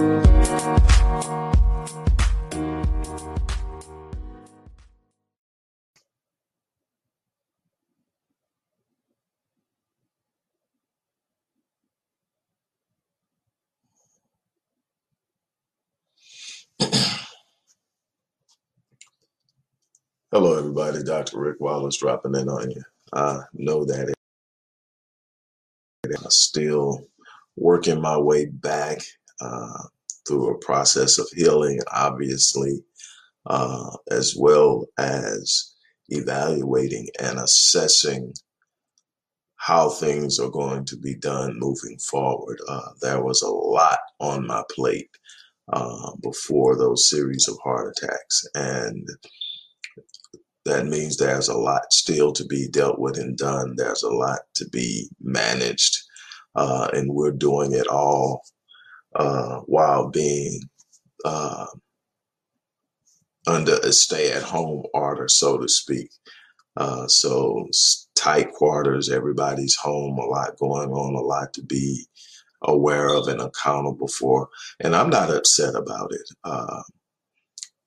Hello, everybody. Dr. Rick Wallace dropping in on you. I know that I'm still working my way back uh, through a process of healing, obviously, uh, as well as evaluating and assessing how things are going to be done moving forward. Uh, there was a lot on my plate uh, before those series of heart attacks. And that means there's a lot still to be dealt with and done. There's a lot to be managed. Uh, and we're doing it all uh, while being uh, under a stay at home order, so to speak. Uh, so tight quarters, everybody's home, a lot going on, a lot to be aware of and accountable for. And I'm not upset about it. Uh,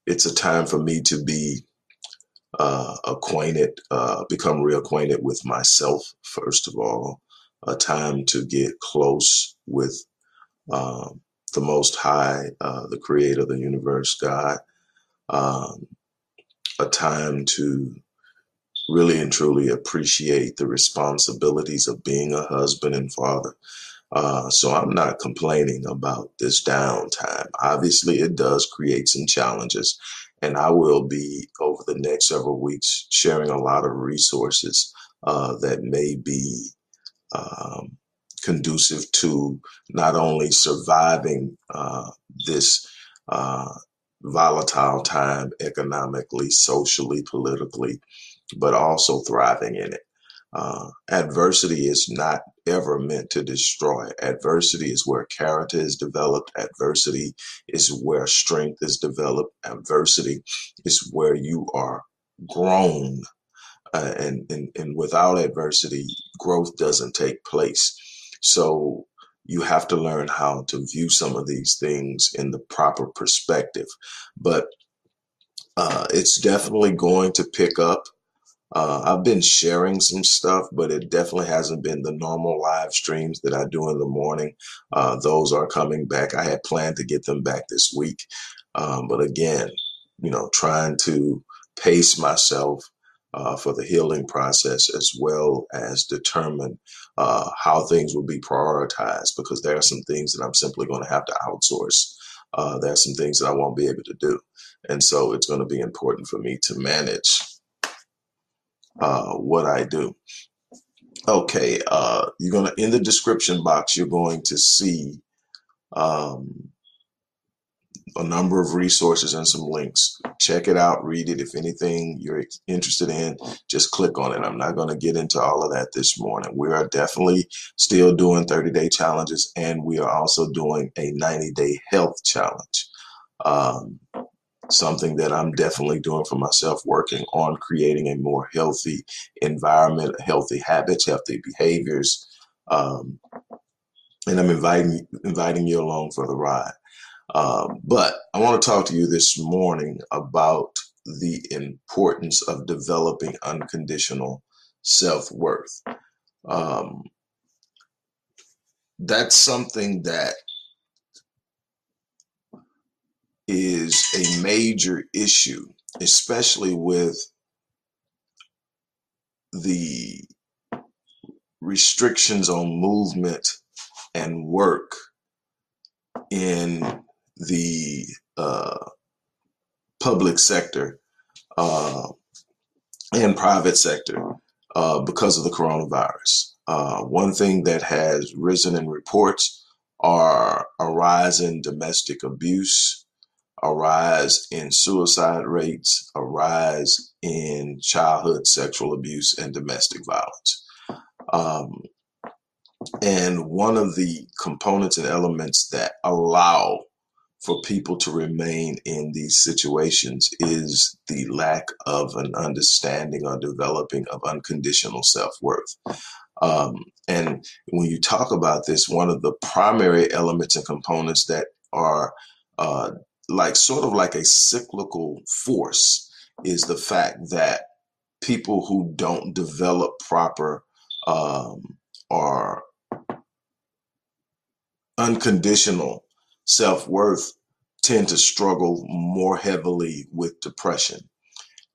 it's a time for me to be uh, acquainted, uh, become reacquainted with myself, first of all, a time to get close with um, the Most High, uh, the Creator of the universe, God, um, a time to really and truly appreciate the responsibilities of being a husband and father. Uh, so I'm not complaining about this downtime. Obviously, it does create some challenges and I will be over the next several weeks sharing a lot of resources uh, that may be um, conducive to not only surviving uh, this uh, volatile time economically, socially, politically, but also thriving in it. Uh, adversity is not ever meant to destroy. Adversity is where character is developed. Adversity is where strength is developed. Adversity is where you are grown. Uh, and, and, and without adversity, growth doesn't take place. So you have to learn how to view some of these things in the proper perspective. But uh, it's definitely going to pick up. Uh, I've been sharing some stuff, but it definitely hasn't been the normal live streams that I do in the morning. Uh, those are coming back. I had planned to get them back this week. Um, but again, you know, trying to pace myself uh, for the healing process as well as determine uh, how things will be prioritized because there are some things that I'm simply going to have to outsource. Uh, there are some things that I won't be able to do. And so it's going to be important for me to manage uh, what I do. Okay, uh, you're gonna in the description box. You're going to see um, a number of resources and some links. Check it out, read it. If anything you're interested in, just click on it. I'm not going to get into all of that this morning. We are definitely still doing 30 day challenges, and we are also doing a 90 day health challenge. Um, something that I'm definitely doing for myself, working on creating a more healthy environment, healthy habits, healthy behaviors. Um, and I'm inviting inviting you along for the ride. Um, but I want to talk to you this morning about the importance of developing unconditional self worth. Um, that's something that is a major issue, especially with the restrictions on movement and work in the uh, public sector uh, and private sector uh, because of the coronavirus. Uh, one thing that has risen in reports are a rise in domestic abuse, a rise in suicide rates, a rise in childhood sexual abuse and domestic violence. Um, and one of the components and elements that allow for people to remain in these situations is the lack of an understanding or developing of unconditional self worth. Um, and when you talk about this, one of the primary elements and components that are uh, like sort of like a cyclical force is the fact that people who don't develop proper um, or unconditional self worth tend to struggle more heavily with depression.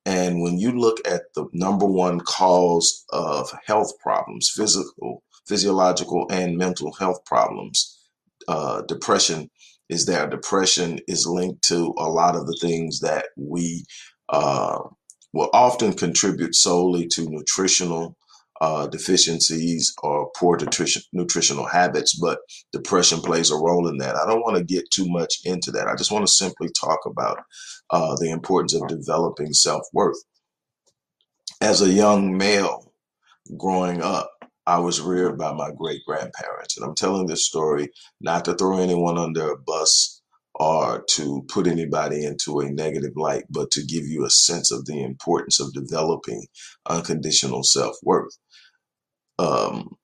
And when you look at the number one cause of health problems, physical, physiological, and mental health problems, uh, depression is there. Depression is linked to a lot of the things that we uh, will often contribute solely to nutritional uh, deficiencies or poor nutrition, nutritional habits, but depression plays a role in that. I don't want to get too much into that. I just want to simply talk about uh, the importance of developing self worth. As a young male growing up, I was reared by my great grandparents. And I'm telling this story not to throw anyone under a bus or to put anybody into a negative light, but to give you a sense of the importance of developing unconditional self worth. Um,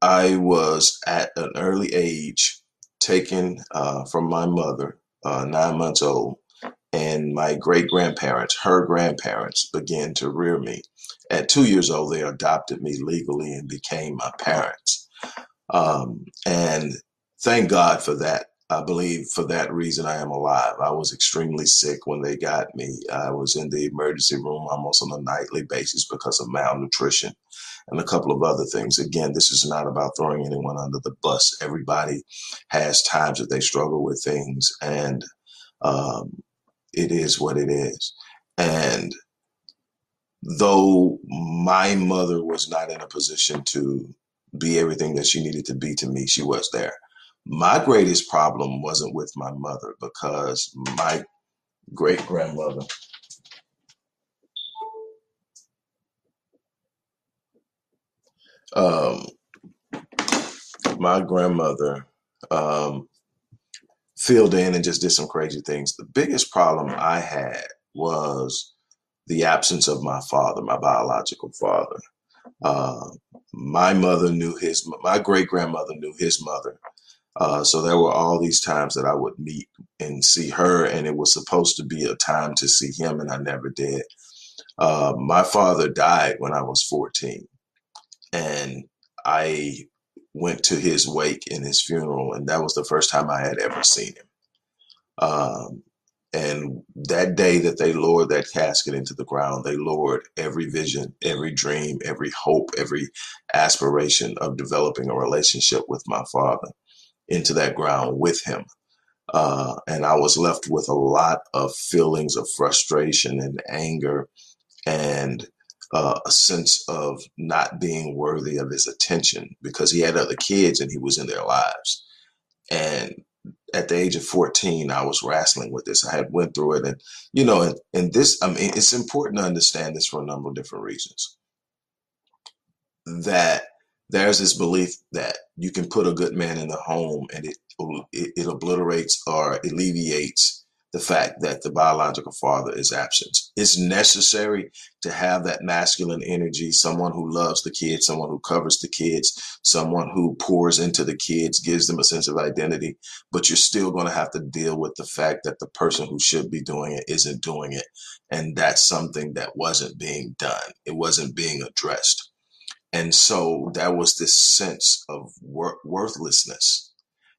I was at an early age taken uh, from my mother, uh, nine months old, and my great grandparents, her grandparents, began to rear me. At two years old, they adopted me legally and became my parents. Um, and thank God for that. I believe for that reason I am alive. I was extremely sick when they got me. I was in the emergency room almost on a nightly basis because of malnutrition and a couple of other things. Again, this is not about throwing anyone under the bus. Everybody has times that they struggle with things, and um, it is what it is. And though my mother was not in a position to be everything that she needed to be to me, she was there. My greatest problem wasn't with my mother because my great grandmother um, my grandmother um, filled in and just did some crazy things. The biggest problem I had was the absence of my father, my biological father. Uh, my mother knew his, my great grandmother knew his mother. Uh, so there were all these times that I would meet and see her, and it was supposed to be a time to see him, and I never did. Uh, my father died when I was 14 and I went to his wake in his funeral, and that was the first time I had ever seen him. Um, and that day that they lowered that casket into the ground, they lowered every vision, every dream, every hope, every aspiration of developing a relationship with my father into that ground with him. Uh, and I was left with a lot of feelings of frustration and anger and uh, a sense of not being worthy of his attention because he had other kids and he was in their lives. And at the age of 14, I was wrestling with this. I had went through it. And, you know, and, and this, I mean, it's important to understand this for a number of different reasons. That there's this belief that you can put a good man in the home and it, it, it obliterates or alleviates the fact that the biological father is absent. It's necessary to have that masculine energy, someone who loves the kids, someone who covers the kids, someone who pours into the kids, gives them a sense of identity. But you're still going to have to deal with the fact that the person who should be doing it isn't doing it. And that's something that wasn't being done, it wasn't being addressed. And so that was this sense of wor- worthlessness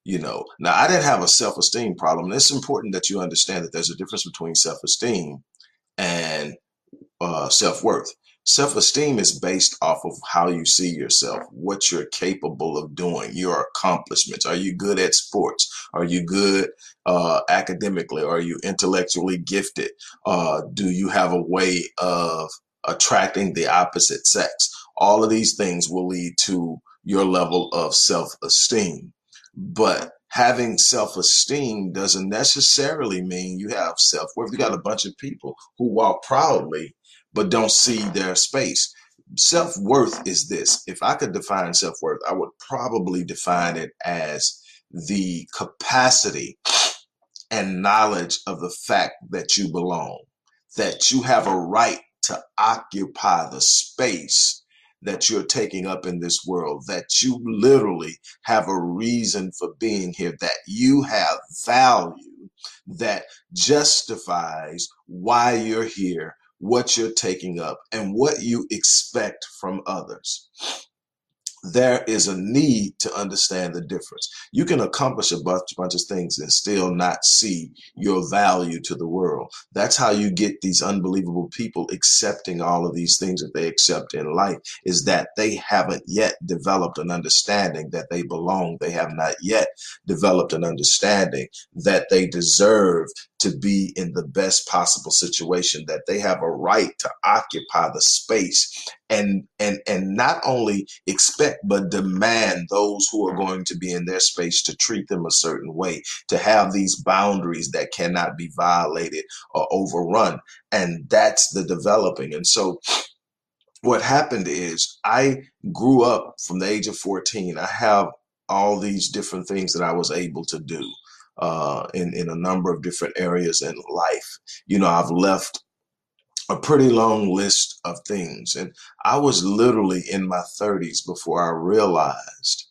you know. Now i didn't have a self-esteem problem and it's important that you understand that there's a difference between self-esteem and uh, self-worth. Self-esteem is based off of how you see yourself what you're capable of doing your accomplishments. Are you good at sports? Are you good uh, academically? Are you intellectually gifted? Uh, do you have a way of attracting the opposite sex all of these things will lead to your level of self-esteem but having self esteem doesn't necessarily mean you have self worth. You got a bunch of people who walk proudly but don't see their space. Self worth is this. If I could define self worth, I would probably define it as the capacity and knowledge of the fact that you belong, that you have a right to occupy the space that you're taking up in this world, that you literally have a reason for being here, that you have value that justifies why you're here, what you're taking up, and what you expect from others there is a need to understand the difference. You can accomplish a bunch, bunch of things and still not see your value to the world. That's how you get these unbelievable people accepting all of these things that they accept in life is that they haven't yet developed an understanding that they belong. They have not yet developed an understanding that they deserve to be in the best possible situation that they have a right to occupy the space and and and not only expect but demand those who are going to be in their space to treat them a certain way to have these boundaries that cannot be violated or overrun. And that's the developing. And so what happened is i grew up from the age of 14 i have all these different things that i was able to do uh, in in a number of different areas in life. You know, I've left a pretty long list of things, and I was literally in my 30s before I realized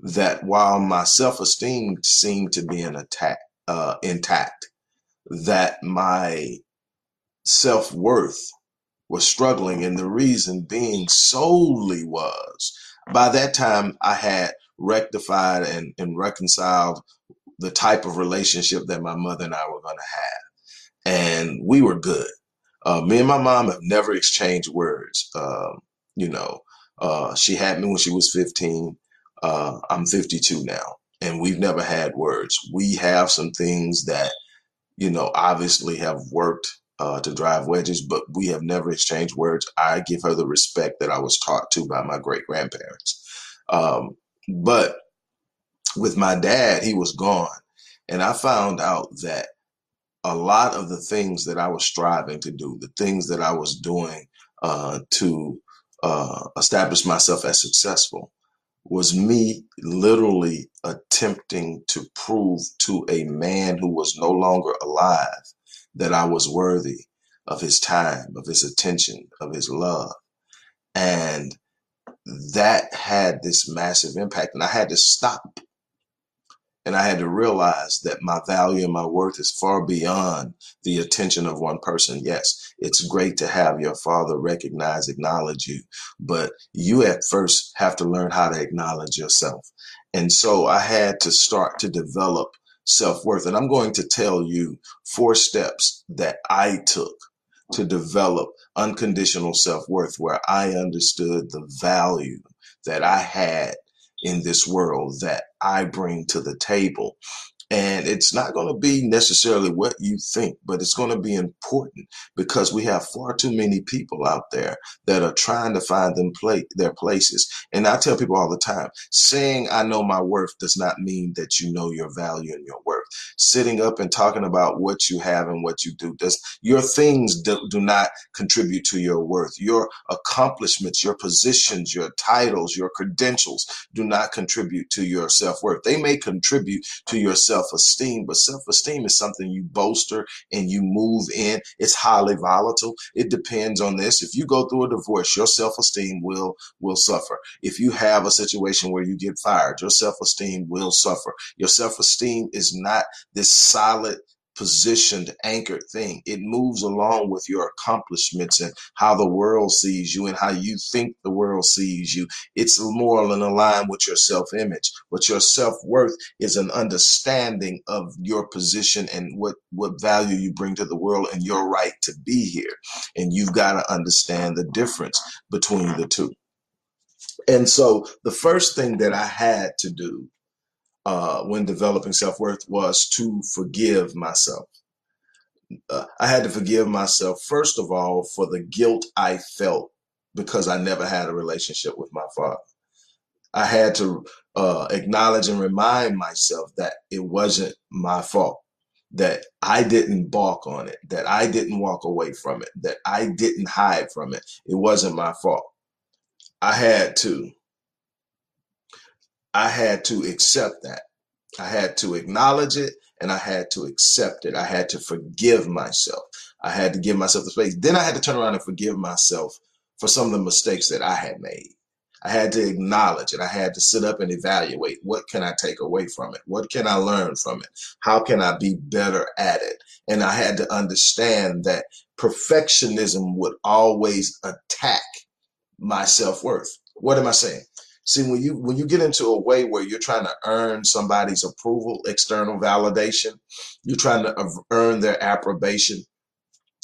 that while my self esteem seemed to be attack, uh, intact, that my self worth was struggling, and the reason being solely was by that time I had rectified and, and reconciled the type of relationship that my mother and I were going to have. And we were good. Uh, me and my mom have never exchanged words. Um, you know, uh, she had me when she was 15. Uh, I'm 52 now, and we've never had words. We have some things that, you know, obviously have worked uh, to drive wedges, but we have never exchanged words. I give her the respect that I was taught to by my great grandparents. Um, but with my dad, he was gone. And I found out that a lot of the things that I was striving to do, the things that I was doing uh, to uh, establish myself as successful, was me literally attempting to prove to a man who was no longer alive that I was worthy of his time, of his attention, of his love. And that had this massive impact. And I had to stop and I had to realize that my value and my worth is far beyond the attention of one person. Yes, it's great to have your father recognize, acknowledge you, but you at first have to learn how to acknowledge yourself. And so I had to start to develop self worth. And I'm going to tell you four steps that I took to develop unconditional self worth, where I understood the value that I had in this world that I bring to the table. And it's not going to be necessarily what you think, but it's going to be important because we have far too many people out there that are trying to find them play their places. And I tell people all the time, saying I know my worth does not mean that you know your value and your worth. Sitting up and talking about what you have and what you do does your things do, do not contribute to your worth. Your accomplishments, your positions, your titles, your credentials do not contribute to your self-worth. They may contribute to your self self esteem, but self esteem is something you bolster and you move in. It's highly volatile. It depends on this. If you go through a divorce, your self esteem will will suffer. If you have a situation where you get fired, your self esteem will suffer. Your self esteem is not this solid positioned, anchored thing. It moves along with your accomplishments and how the world sees you and how you think the world sees you. It's more in line with your self image. But your self worth is an understanding of your position and what, what value you bring to the world and your right to be here. And you've got to understand the difference between the two. And so the first thing that I had to do uh, when developing self worth was to forgive myself. Uh, I had to forgive myself, first of all, for the guilt I felt because I never had a relationship with my father. I had to uh, acknowledge and remind myself that it wasn't my fault, that I didn't balk on it, that I didn't walk away from it, that I didn't hide from it. It wasn't my fault. I had to I had to accept that. I had to acknowledge it and I had to accept it. I had to forgive myself. I had to give myself the space. Then I had to turn around and forgive myself for some of the mistakes that I had made. I had to acknowledge it. I had to sit up and evaluate what can I take away from it? What can I learn from it? How can I be better at it? And I had to understand that perfectionism would always attack my self-worth. What am I saying? See, when you when you get into a way where you're trying to earn somebody's approval, external validation, you're trying to earn their approbation,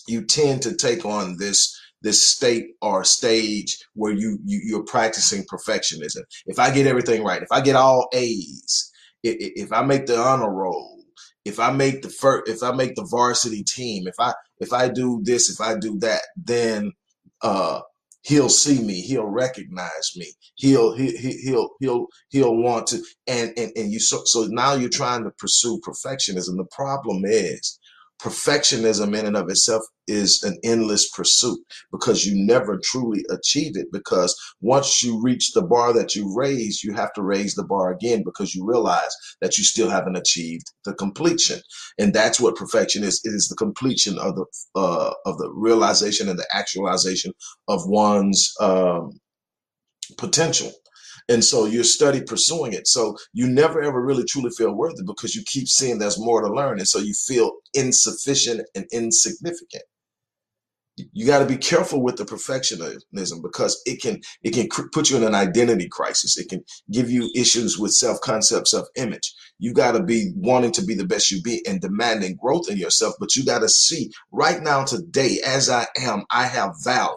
you tend to take on this this state or stage where you, you you're practicing perfectionism. If I get everything right, if I get all A's, if, if I make the honor roll, if I make the first, if I make the varsity team, if I if I do this, if I do that, then uh, he'll see me. He'll recognize me. He'll he, he, he'll he'll he'll want to and and, and you so, so now you're trying to pursue perfectionism. The problem is perfectionism in and of itself is an endless pursuit because you never truly achieve it because once you reach the bar that you raise you have to raise the bar again because you realize that you still haven't achieved the completion. And that's what perfection is. It is the completion of the uh, of the realization and the actualization of one's um, potential and so you study pursuing it. So you never ever really truly feel worthy because you keep seeing there's more to learn. And so you feel insufficient and insignificant. You got to be careful with the perfectionism because it can it can put you in an identity crisis. It can give you issues with self-concept, self-image. You got to be wanting to be the best you be and demanding growth in yourself, but you got to see right now today as I am, I have value.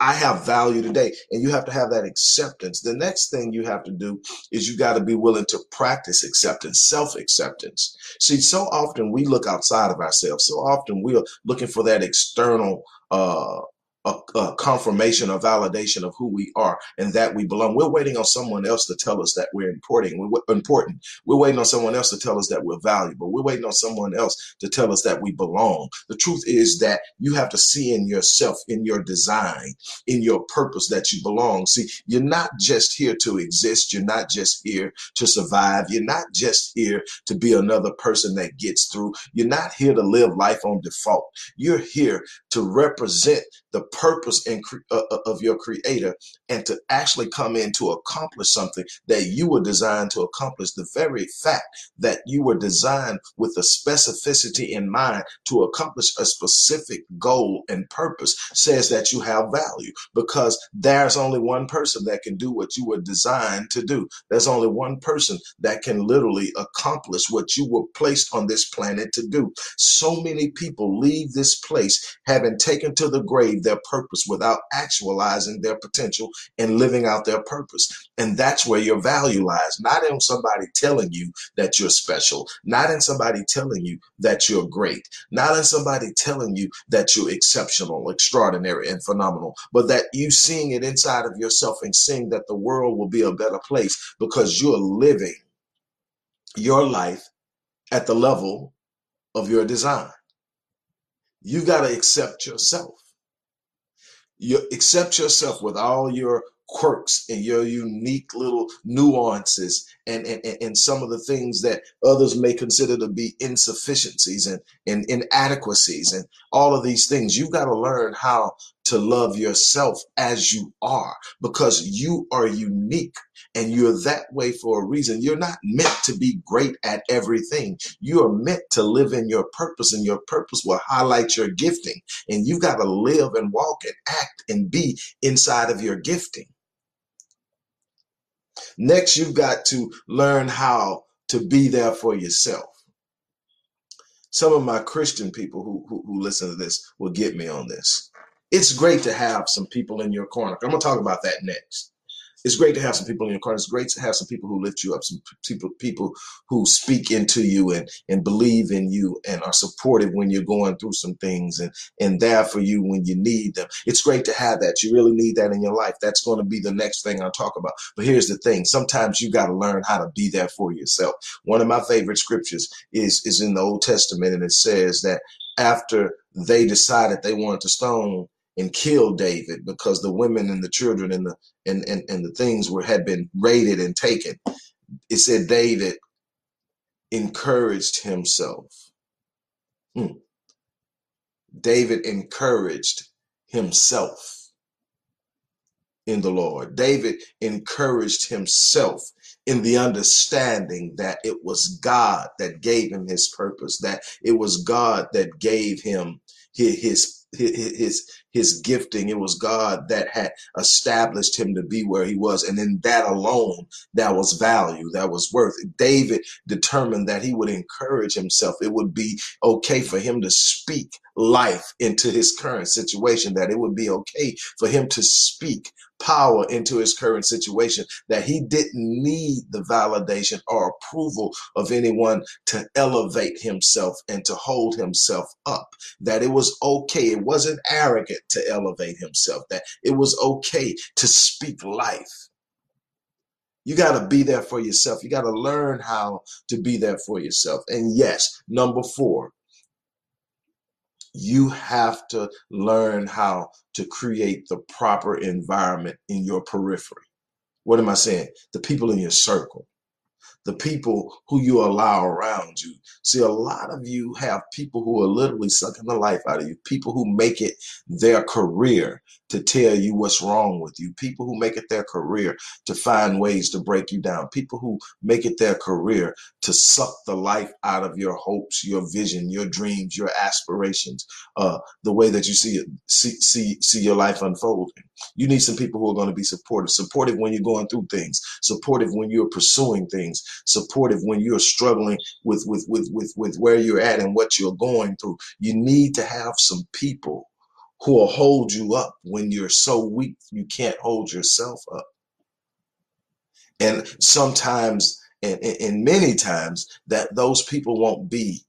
I have value today. And you have to have that acceptance. The next thing you have to do is you got to be willing to practice acceptance, self acceptance. See, so often we look outside of ourselves. So often we are looking for that external, uh, a, a, confirmation or validation of who we are and that we belong. We're waiting on someone else to tell us that we're important. We're important. We're waiting on someone else to tell us that we're valuable. We're waiting on someone else to tell us that we belong. The truth is that you have to see in yourself, in your design, in your purpose that you belong. See, you're not just here to exist. You're not just here to survive. You're not just here to be another person that gets through. You're not here to live life on default. You're here to represent the purpose in, uh, uh, of your creator and to actually come in to accomplish something that you were designed to accomplish. The very fact that you were designed with the specificity in mind to accomplish a specific goal and purpose says that you have value because there's only one person that can do what you were designed to do. There's only one person that can literally accomplish what you were placed on this planet to do. So many people leave this place having taken to the grave their purpose without actualizing their potential and living out their purpose. And that's where your value lies, not in somebody telling you that you're special, not in somebody telling you that you're great, not in somebody telling you that you're exceptional, extraordinary, and phenomenal, but that you seeing it inside of yourself and seeing that the world will be a better place because you're living your life at the level of your design. You've got to accept yourself you accept yourself with all your quirks and your unique little nuances and, and, and some of the things that others may consider to be insufficiencies and, and inadequacies and all of these things. You've got to learn how to love yourself as you are because you are unique and you're that way for a reason. You're not meant to be great at everything. You are meant to live in your purpose, and your purpose will highlight your gifting. And you've got to live and walk and act and be inside of your gifting. Next, you've got to learn how to be there for yourself. Some of my Christian people who, who, who listen to this will get me on this. It's great to have some people in your corner. I'm going to talk about that next it's great to have some people in your corner. It's great to have some people who lift you up, some people people who speak into you and and believe in you and are supportive when you're going through some things and and there for you when you need them. It's great to have that. You really need that in your life. That's going to be the next thing I'll talk about. But here's the thing: sometimes you got to learn how to be there for yourself. One of my favorite scriptures is is in the Old Testament, and it says that after they decided they wanted to stone and kill David because the women and the children and the and, and, and the things were had been raided and taken. It said David encouraged himself. Hmm. David encouraged himself. in the Lord. David encouraged himself in the understanding that it was God that gave him his purpose, that it was God that gave him his, his, his, gifting. It was God that had established him to be where he was. And in that alone, that was value, that was worth. David determined that he would encourage himself. It would be okay for him to speak life into his current situation, that it would be okay for him to speak power into his current situation, that he didn't need the validation or approval of anyone to elevate himself and to hold himself up, that it was okay. It wasn't arrogant to elevate himself, that it was okay to speak life. You got to be there for yourself. You got to learn how to be there for yourself. And yes, number four, you have to learn how to create the proper environment in your periphery. What am I saying? The people in your circle the people who you allow around you. See, a lot of you have people who are literally sucking the life out of you, people who make it their career to tell you what's wrong with you, people who make it their career to find ways to break you down, people who make it their career to suck the life out of your hopes, your vision, your dreams, your aspirations, uh, the way that you see it, see, see, see your life unfolding. You need some people who are going to be supportive, supportive when you're going through things, supportive when you're pursuing things, supportive when you're struggling with, with, with, with, with where you're at and what you're going through. You need to have some people who will hold you up when you're so weak you can't hold yourself up. And sometimes, and, and many times, that those people won't be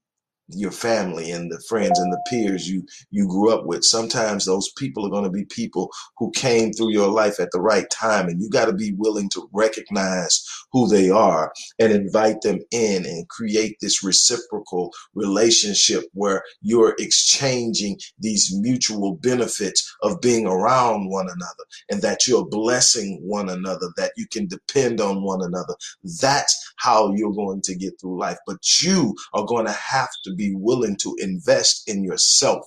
your family and the friends and the peers you you grew up with. Sometimes those people are going to be people who came through your life at the right time and you got to be willing to recognize who they are and invite them in and create this reciprocal relationship where you're exchanging these mutual benefits of being around one another and that you're blessing one another that you can depend on one another. That's how you're going to get through life. But you are going to have to be willing to invest in yourself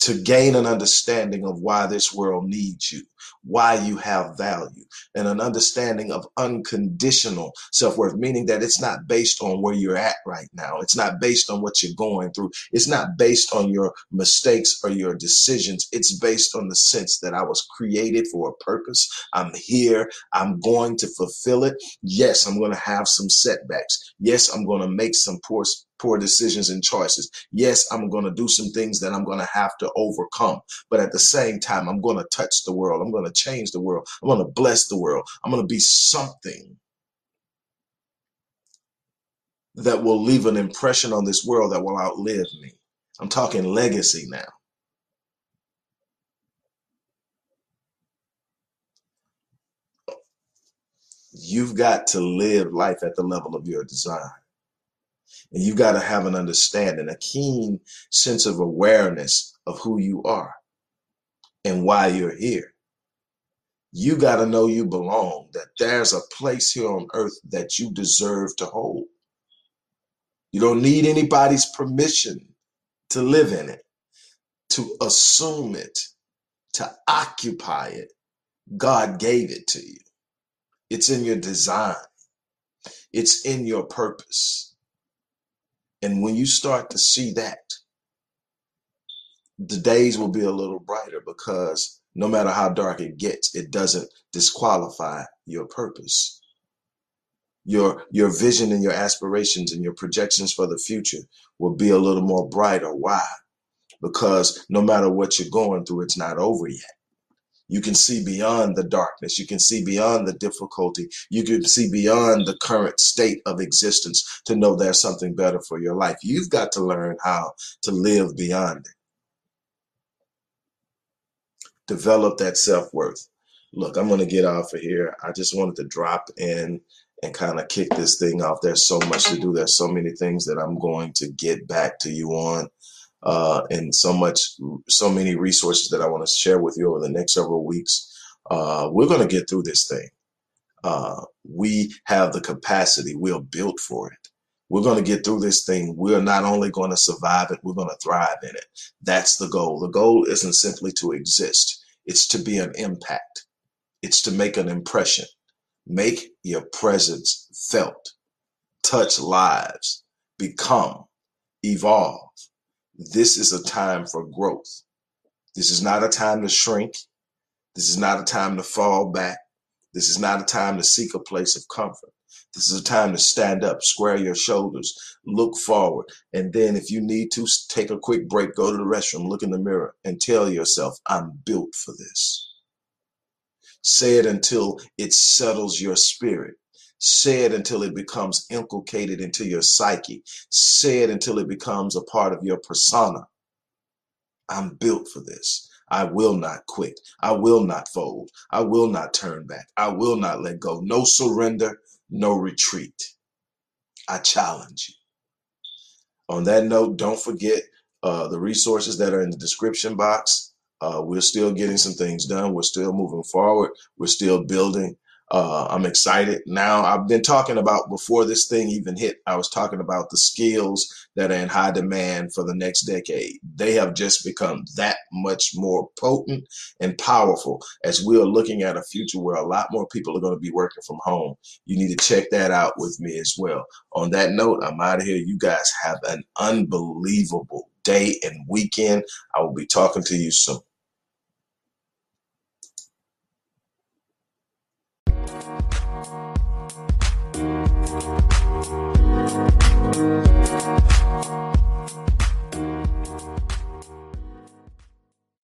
to gain an understanding of why this world needs you, why you have value, and an understanding of unconditional self worth, meaning that it's not based on where you're at right now. It's not based on what you're going through. It's not based on your mistakes or your decisions. It's based on the sense that I was created for a purpose. I'm here. I'm going to fulfill it. Yes, I'm going to have some setbacks. Yes, I'm going to make some poor poor decisions and choices. Yes, I'm going to do some things that I'm going to have to overcome. But at the same time, I'm going to touch the world. I'm going to change the world. I'm going to bless the world. I'm going to be something that will leave an impression on this world that will outlive me. I'm talking legacy now. You've got to live life at the level of your design. And you've got to have an understanding, a keen sense of awareness of who you are and why you're here. You got to know you belong, that there's a place here on earth that you deserve to hold. You don't need anybody's permission to live in it, to assume it, to occupy it. God gave it to you. It's in your design. It's in your purpose. And when you start to see that, the days will be a little brighter because no matter how dark it gets, it doesn't disqualify your purpose. Your your vision and your aspirations and your projections for the future will be a little more brighter. Why? Because no matter what you're going through, it's not over yet. You can see beyond the darkness. You can see beyond the difficulty. You can see beyond the current state of existence to know there's something better for your life. You've got to learn how to live beyond it. Develop that self worth. Look, I'm going to get off of here. I just wanted to drop in and kind of kick this thing off. There's so much to do. There's so many things that I'm going to get back to you on uh, and so much, so many resources that I want to share with you over the next several weeks. Uh, we're going to get through this thing. Uh, we have the capacity. We're built for it. We're going to get through this thing. We're not only going to survive it, we're going to thrive in it. That's the goal. The goal isn't simply to exist. It's to be an impact. It's to make an impression. Make your presence felt. Touch lives. Become. Evolve. This is a time for growth. This is not a time to shrink. This is not a time to fall back. This is not a time to seek a place of comfort. This is a time to stand up, square your shoulders, look forward. And then, if you need to, take a quick break, go to the restroom, look in the mirror, and tell yourself, I'm built for this. Say it until it settles your spirit. Say it until it becomes inculcated into your psyche. Say it until it becomes a part of your persona. I'm built for this. I will not quit. I will not fold. I will not turn back. I will not let go. No surrender, no retreat. I challenge you. On that note, don't forget uh, the resources that are in the description box. Uh, we're still getting some things done. We're still moving forward. We're still building. Uh, I'm excited now. I've been talking about before this thing even hit, I was talking about the skills that are in high demand for the next decade. They have just become that much more potent and powerful as we are looking at a future where a lot more people are going to be working from home. You need to check that out with me as well. On that note, I'm out of here. You guys have an unbelievable day and weekend. I will be talking to you soon.